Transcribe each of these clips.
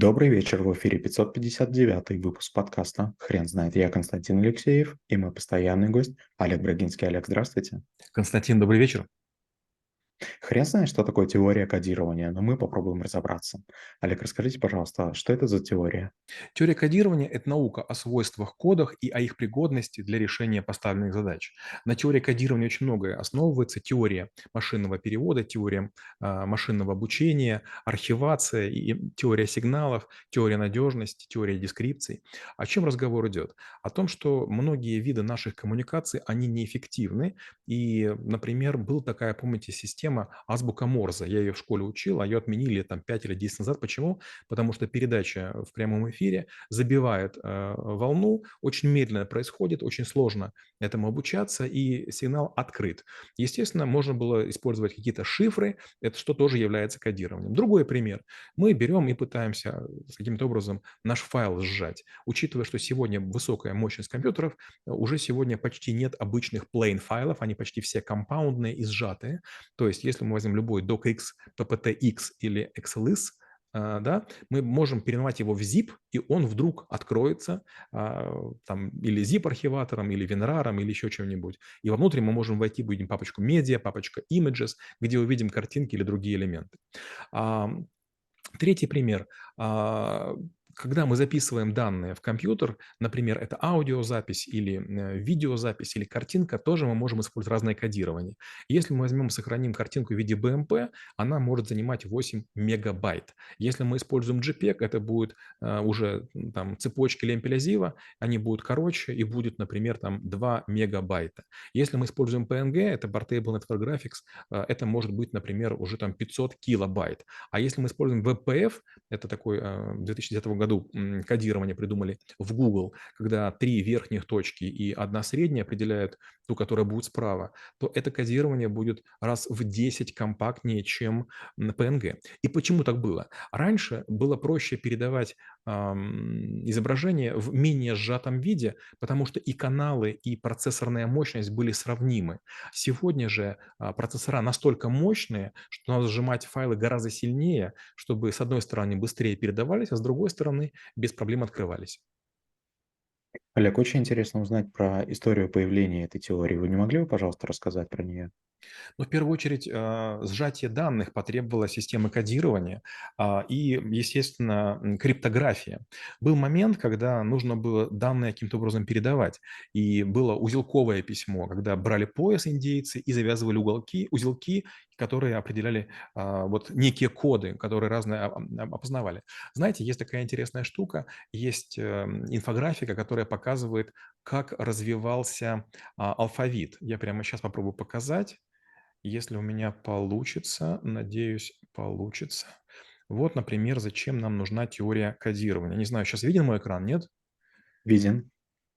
Добрый вечер, в эфире 559 выпуск подкаста «Хрен знает». Я Константин Алексеев и мой постоянный гость Олег Брагинский. Олег, здравствуйте. Константин, добрый вечер. Хрен знает, что такое теория кодирования, но мы попробуем разобраться. Олег, расскажите, пожалуйста, что это за теория? Теория кодирования – это наука о свойствах кодах и о их пригодности для решения поставленных задач. На теории кодирования очень многое основывается. Теория машинного перевода, теория э, машинного обучения, архивация, и теория сигналов, теория надежности, теория дескрипций. О чем разговор идет? О том, что многие виды наших коммуникаций, они неэффективны. И, например, была такая, помните, система, система азбука Морзе. Я ее в школе учил, а ее отменили там 5 или 10 назад. Почему? Потому что передача в прямом эфире забивает э, волну, очень медленно происходит, очень сложно этому обучаться, и сигнал открыт. Естественно, можно было использовать какие-то шифры, это что тоже является кодированием. Другой пример. Мы берем и пытаемся каким-то образом наш файл сжать. Учитывая, что сегодня высокая мощность компьютеров, уже сегодня почти нет обычных plain файлов, они почти все компаундные и сжатые. То есть есть если мы возьмем любой docx, pptx или xls, а, да, мы можем переименовать его в zip, и он вдруг откроется а, там, или zip-архиватором, или WinRAR, или еще чем-нибудь. И вовнутрь мы можем войти, будем папочку media, папочка images, где увидим картинки или другие элементы. Третий пример когда мы записываем данные в компьютер, например, это аудиозапись или э, видеозапись или картинка, тоже мы можем использовать разное кодирование. Если мы возьмем сохраним картинку в виде BMP, она может занимать 8 мегабайт. Если мы используем JPEG, это будет э, уже там цепочки лемпеля они будут короче и будет, например, там 2 мегабайта. Если мы используем PNG, это Portable Network Graphics, э, это может быть, например, уже там 500 килобайт. А если мы используем WebPF, это такой 2010 года году кодирование придумали в Google, когда три верхних точки и одна средняя определяют ту, которая будет справа, то это кодирование будет раз в 10 компактнее, чем PNG. И почему так было? Раньше было проще передавать изображение в менее сжатом виде, потому что и каналы, и процессорная мощность были сравнимы. Сегодня же э, процессора настолько мощные, что надо сжимать файлы гораздо сильнее, чтобы с одной стороны быстрее передавались, а с другой стороны стороны, без проблем открывались. Олег, очень интересно узнать про историю появления этой теории. Вы не могли бы, пожалуйста, рассказать про нее? Ну, в первую очередь, э, сжатие данных потребовало системы кодирования а, и, естественно, криптография. Был момент, когда нужно было данные каким-то образом передавать, и было узелковое письмо, когда брали пояс индейцы и завязывали уголки, узелки, которые определяли а, вот некие коды, которые разные опознавали. Знаете, есть такая интересная штука, есть э, инфографика, которая показывает, как развивался а, алфавит. Я прямо сейчас попробую показать. Если у меня получится, надеюсь, получится. Вот, например, зачем нам нужна теория кодирования. Не знаю, сейчас виден мой экран, нет? Виден.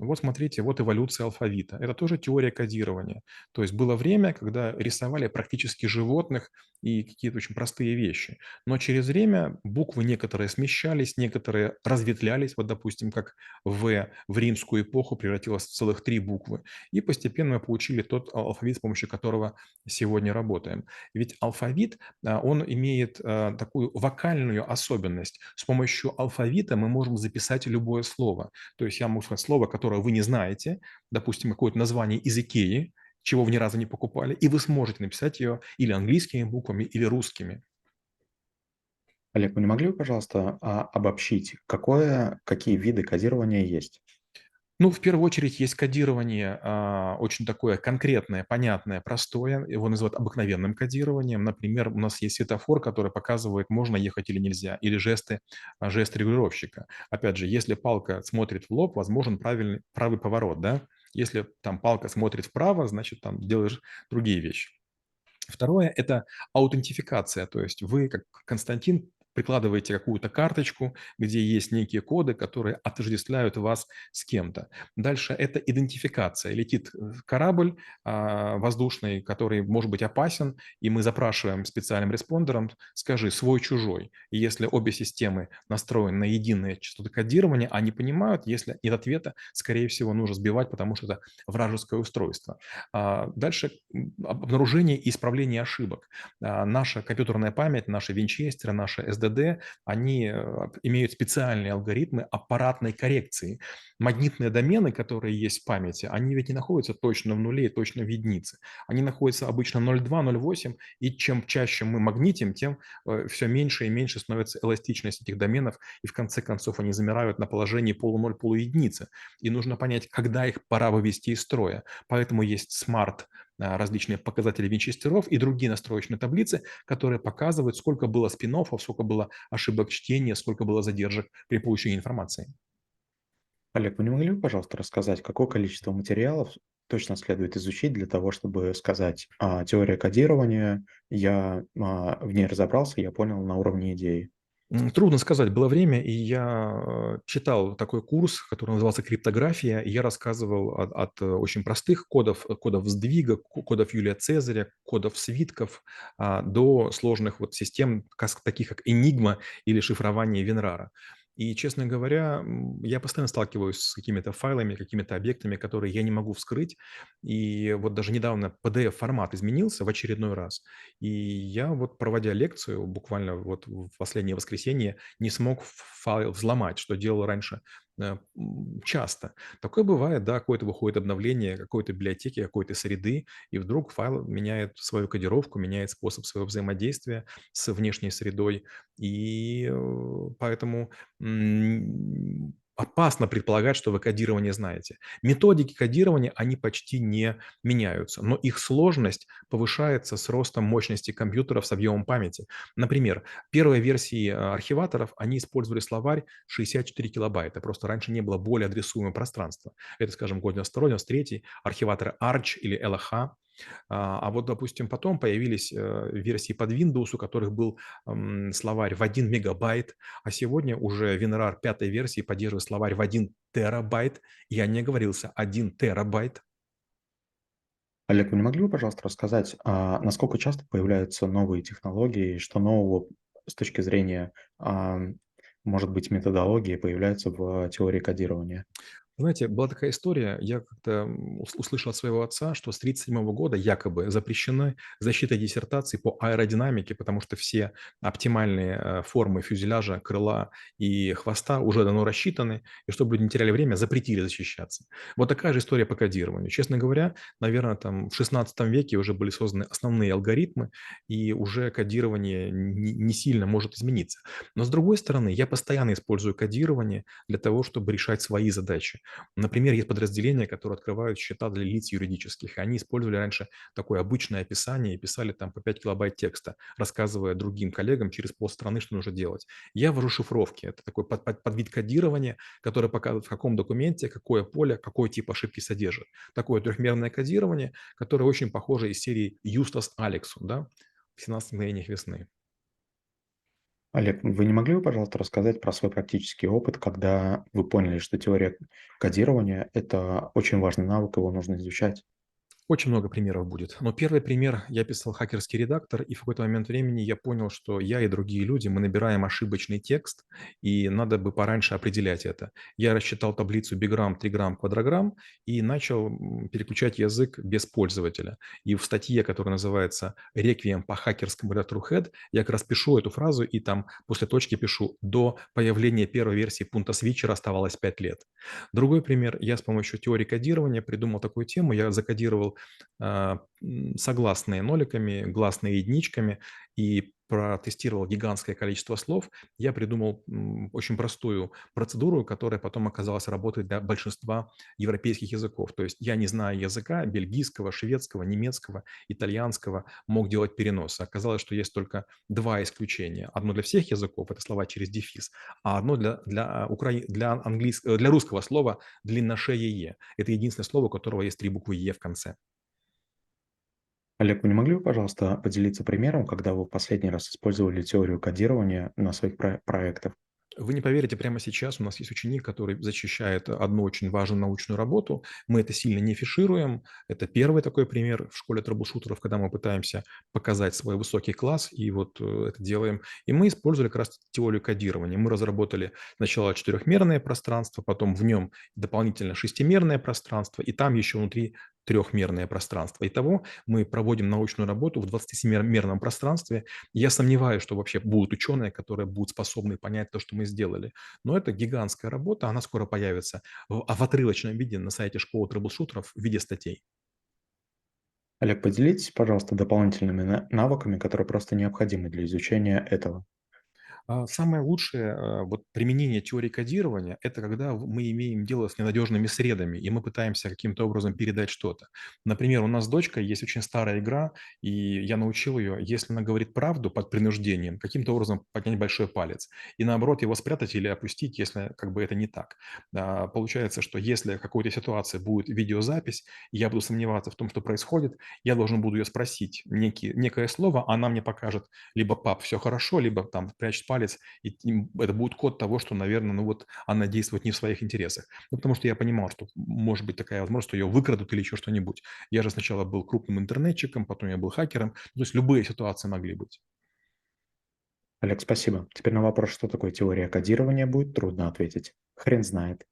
Вот смотрите, вот эволюция алфавита. Это тоже теория кодирования. То есть было время, когда рисовали практически животных и какие-то очень простые вещи. Но через время буквы некоторые смещались, некоторые разветвлялись. Вот, допустим, как «В» в римскую эпоху превратилось в целых три буквы. И постепенно мы получили тот алфавит, с помощью которого сегодня работаем. Ведь алфавит, а, он имеет а, такую вокальную особенность. С помощью алфавита мы можем записать любое слово. То есть я могу сказать слово, которое которое вы не знаете, допустим, какое-то название из Икеи, чего вы ни разу не покупали, и вы сможете написать ее или английскими буквами, или русскими. Олег, вы не могли бы, пожалуйста, а, обобщить, какое, какие виды кодирования есть? Ну, в первую очередь есть кодирование а, очень такое конкретное, понятное, простое. Его называют обыкновенным кодированием. Например, у нас есть светофор, который показывает, можно ехать или нельзя, или жесты, а, жест регулировщика. Опять же, если палка смотрит в лоб, возможен правильный, правый поворот, да? Если там палка смотрит вправо, значит, там делаешь другие вещи. Второе – это аутентификация, то есть вы, как Константин, прикладываете какую-то карточку, где есть некие коды, которые отождествляют вас с кем-то. Дальше это идентификация. Летит э, корабль а, воздушный, который может быть опасен, и мы запрашиваем специальным респондером, скажи свой-чужой. И если обе системы настроены на единое частоты кодирования, они понимают, если нет ответа, скорее всего, нужно сбивать, потому что это вражеское устройство. А, дальше обнаружение и исправление ошибок. А, наша компьютерная память, наши винчестеры, наши SD SSDD, они э, имеют специальные алгоритмы аппаратной коррекции. Магнитные домены, которые есть в памяти, они ведь не находятся точно в нуле и точно в единице. Они находятся обычно 0,2, 0,8, и чем чаще мы магнитим, тем э, все меньше и меньше становится эластичность этих доменов, и в конце концов они замирают на положении полуноль, полуединицы. И нужно понять, когда их пора вывести из строя. Поэтому есть смарт различные показатели винчестеров и другие настроечные таблицы, которые показывают, сколько было спин сколько было ошибок чтения, сколько было задержек при получении информации. Олег, вы не могли бы, пожалуйста, рассказать, какое количество материалов точно следует изучить для того, чтобы сказать, а, теория кодирования, я а, в ней разобрался, я понял на уровне идеи? Трудно сказать. Было время, и я э, читал такой курс, который назывался «Криптография», и я рассказывал от, от очень простых кодов, кодов сдвига, кодов Юлия Цезаря, кодов свитков, а, до сложных вот систем, таких как Enigma или шифрование Венрара. И, честно говоря, я постоянно сталкиваюсь с какими-то файлами, какими-то объектами, которые я не могу вскрыть. И вот даже недавно PDF-формат изменился в очередной раз. И я вот, проводя лекцию, буквально вот в последнее воскресенье, не смог файл взломать, что делал раньше часто. Такое бывает, да, какое-то выходит обновление какой-то библиотеки, какой-то среды, и вдруг файл меняет свою кодировку, меняет способ своего взаимодействия с внешней средой. И э, поэтому опасно предполагать, что вы кодирование знаете. Методики кодирования, они почти не меняются, но их сложность повышается с ростом мощности компьютеров с объемом памяти. Например, первые версии э, архиваторов, они использовали словарь 64 килобайта, просто раньше не было более адресуемого пространства. Это, скажем, год 92 93 архиваторы Arch или LH, а, а вот, допустим, потом появились э, версии под Windows, у которых был словарь в 1 мегабайт, а сегодня уже WinRAR пятой версии поддерживает словарь в 1 терабайт. Я не оговорился, 1 терабайт. Олег, вы не могли бы, пожалуйста, рассказать, а насколько часто появляются новые технологии, что нового с точки зрения, может быть, методологии появляется в теории кодирования? Знаете, была такая история, я как-то услышал от своего отца, что с 1937 года якобы запрещены защита диссертаций по аэродинамике, потому что все оптимальные э, формы фюзеляжа, крыла и хвоста уже давно рассчитаны, и чтобы люди не теряли время, запретили защищаться. Вот такая же история по кодированию. Честно говоря, наверное, там в 16 веке уже были созданы основные алгоритмы, и уже кодирование не сильно может измениться. Но с другой стороны, я постоянно использую кодирование для того, чтобы решать свои задачи. Например, есть подразделения, которые открывают счета для лиц юридических. Они использовали раньше такое обычное описание и писали там по 5 килобайт текста, рассказывая другим коллегам через полстраны, что нужно делать. Я ввожу шифровки. Это такой под, под, подвид кодирования, который показывает, в каком документе, какое поле, какой тип ошибки содержит. Такое трехмерное кодирование, которое очень похоже из серии Юстас Алексу, да, в 17 мгновениях весны. Олег, вы не могли бы, пожалуйста, рассказать про свой практический опыт, когда вы поняли, что теория кодирования– это очень важный навык, его нужно изучать? Очень много примеров будет. Но первый пример, я писал хакерский редактор, и в какой-то момент времени я понял, что я и другие люди, мы набираем ошибочный текст, и надо бы пораньше определять это. Я рассчитал таблицу биграмм, триграмм, квадрограмм и начал переключать язык без пользователя. И в статье, которая называется «Реквием по хакерскому редактору Head», я как раз пишу эту фразу, и там после точки пишу «До появления первой версии пункта свитчера оставалось 5 лет». Другой пример, я с помощью теории кодирования придумал такую тему, я закодировал согласные ноликами, гласные единичками. И протестировал гигантское количество слов, я придумал очень простую процедуру, которая потом оказалась работать для большинства европейских языков. То есть я не знаю языка бельгийского, шведского, немецкого, итальянского, мог делать перенос. Оказалось, что есть только два исключения. Одно для всех языков, это слова через дефис, а одно для, для, укра... для, английского, для русского слова длинношее «е». Это единственное слово, у которого есть три буквы «е» в конце. Олег, вы не могли бы, пожалуйста, поделиться примером, когда вы в последний раз использовали теорию кодирования на своих про- проектах? Вы не поверите, прямо сейчас у нас есть ученик, который защищает одну очень важную научную работу. Мы это сильно не фишируем. Это первый такой пример в школе трэблшутеров, когда мы пытаемся показать свой высокий класс, и вот э, это делаем. И мы использовали как раз теорию кодирования. Мы разработали сначала четырехмерное пространство, потом в нем дополнительно шестимерное пространство, и там еще внутри трехмерное пространство. Итого мы проводим научную работу в 27-мерном пространстве. Я сомневаюсь, что вообще будут ученые, которые будут способны понять то, что мы сделали. Но это гигантская работа, она скоро появится в, в отрывочном виде на сайте школы трэблшутеров в виде статей. Олег, поделитесь, пожалуйста, дополнительными навыками, которые просто необходимы для изучения этого. А, самое лучшее а, вот применение теории кодирования– это когда мы имеем дело с ненадежными средами, и мы пытаемся каким-то образом передать что-то. Например, у нас с дочкой есть очень старая игра, и я научил ее, если она говорит правду под принуждением, каким-то образом поднять большой палец, и наоборот его спрятать или опустить, если как бы это не так. А, получается, что если в какой-то ситуации будет видеозапись, я буду сомневаться в том, что происходит, я должен буду ее спросить некий, некое слово, она мне покажет либо «пап, все хорошо», либо там «прячет палец», палец, и это будет код того, что, наверное, ну вот она действует не в своих интересах. Ну, потому что я понимал, что может быть такая возможность, что ее выкрадут или еще что-нибудь. Я же сначала был крупным интернетчиком, потом я был хакером. То есть любые ситуации могли быть. Олег, спасибо. Теперь на вопрос, что такое теория кодирования, будет трудно ответить. Хрен знает.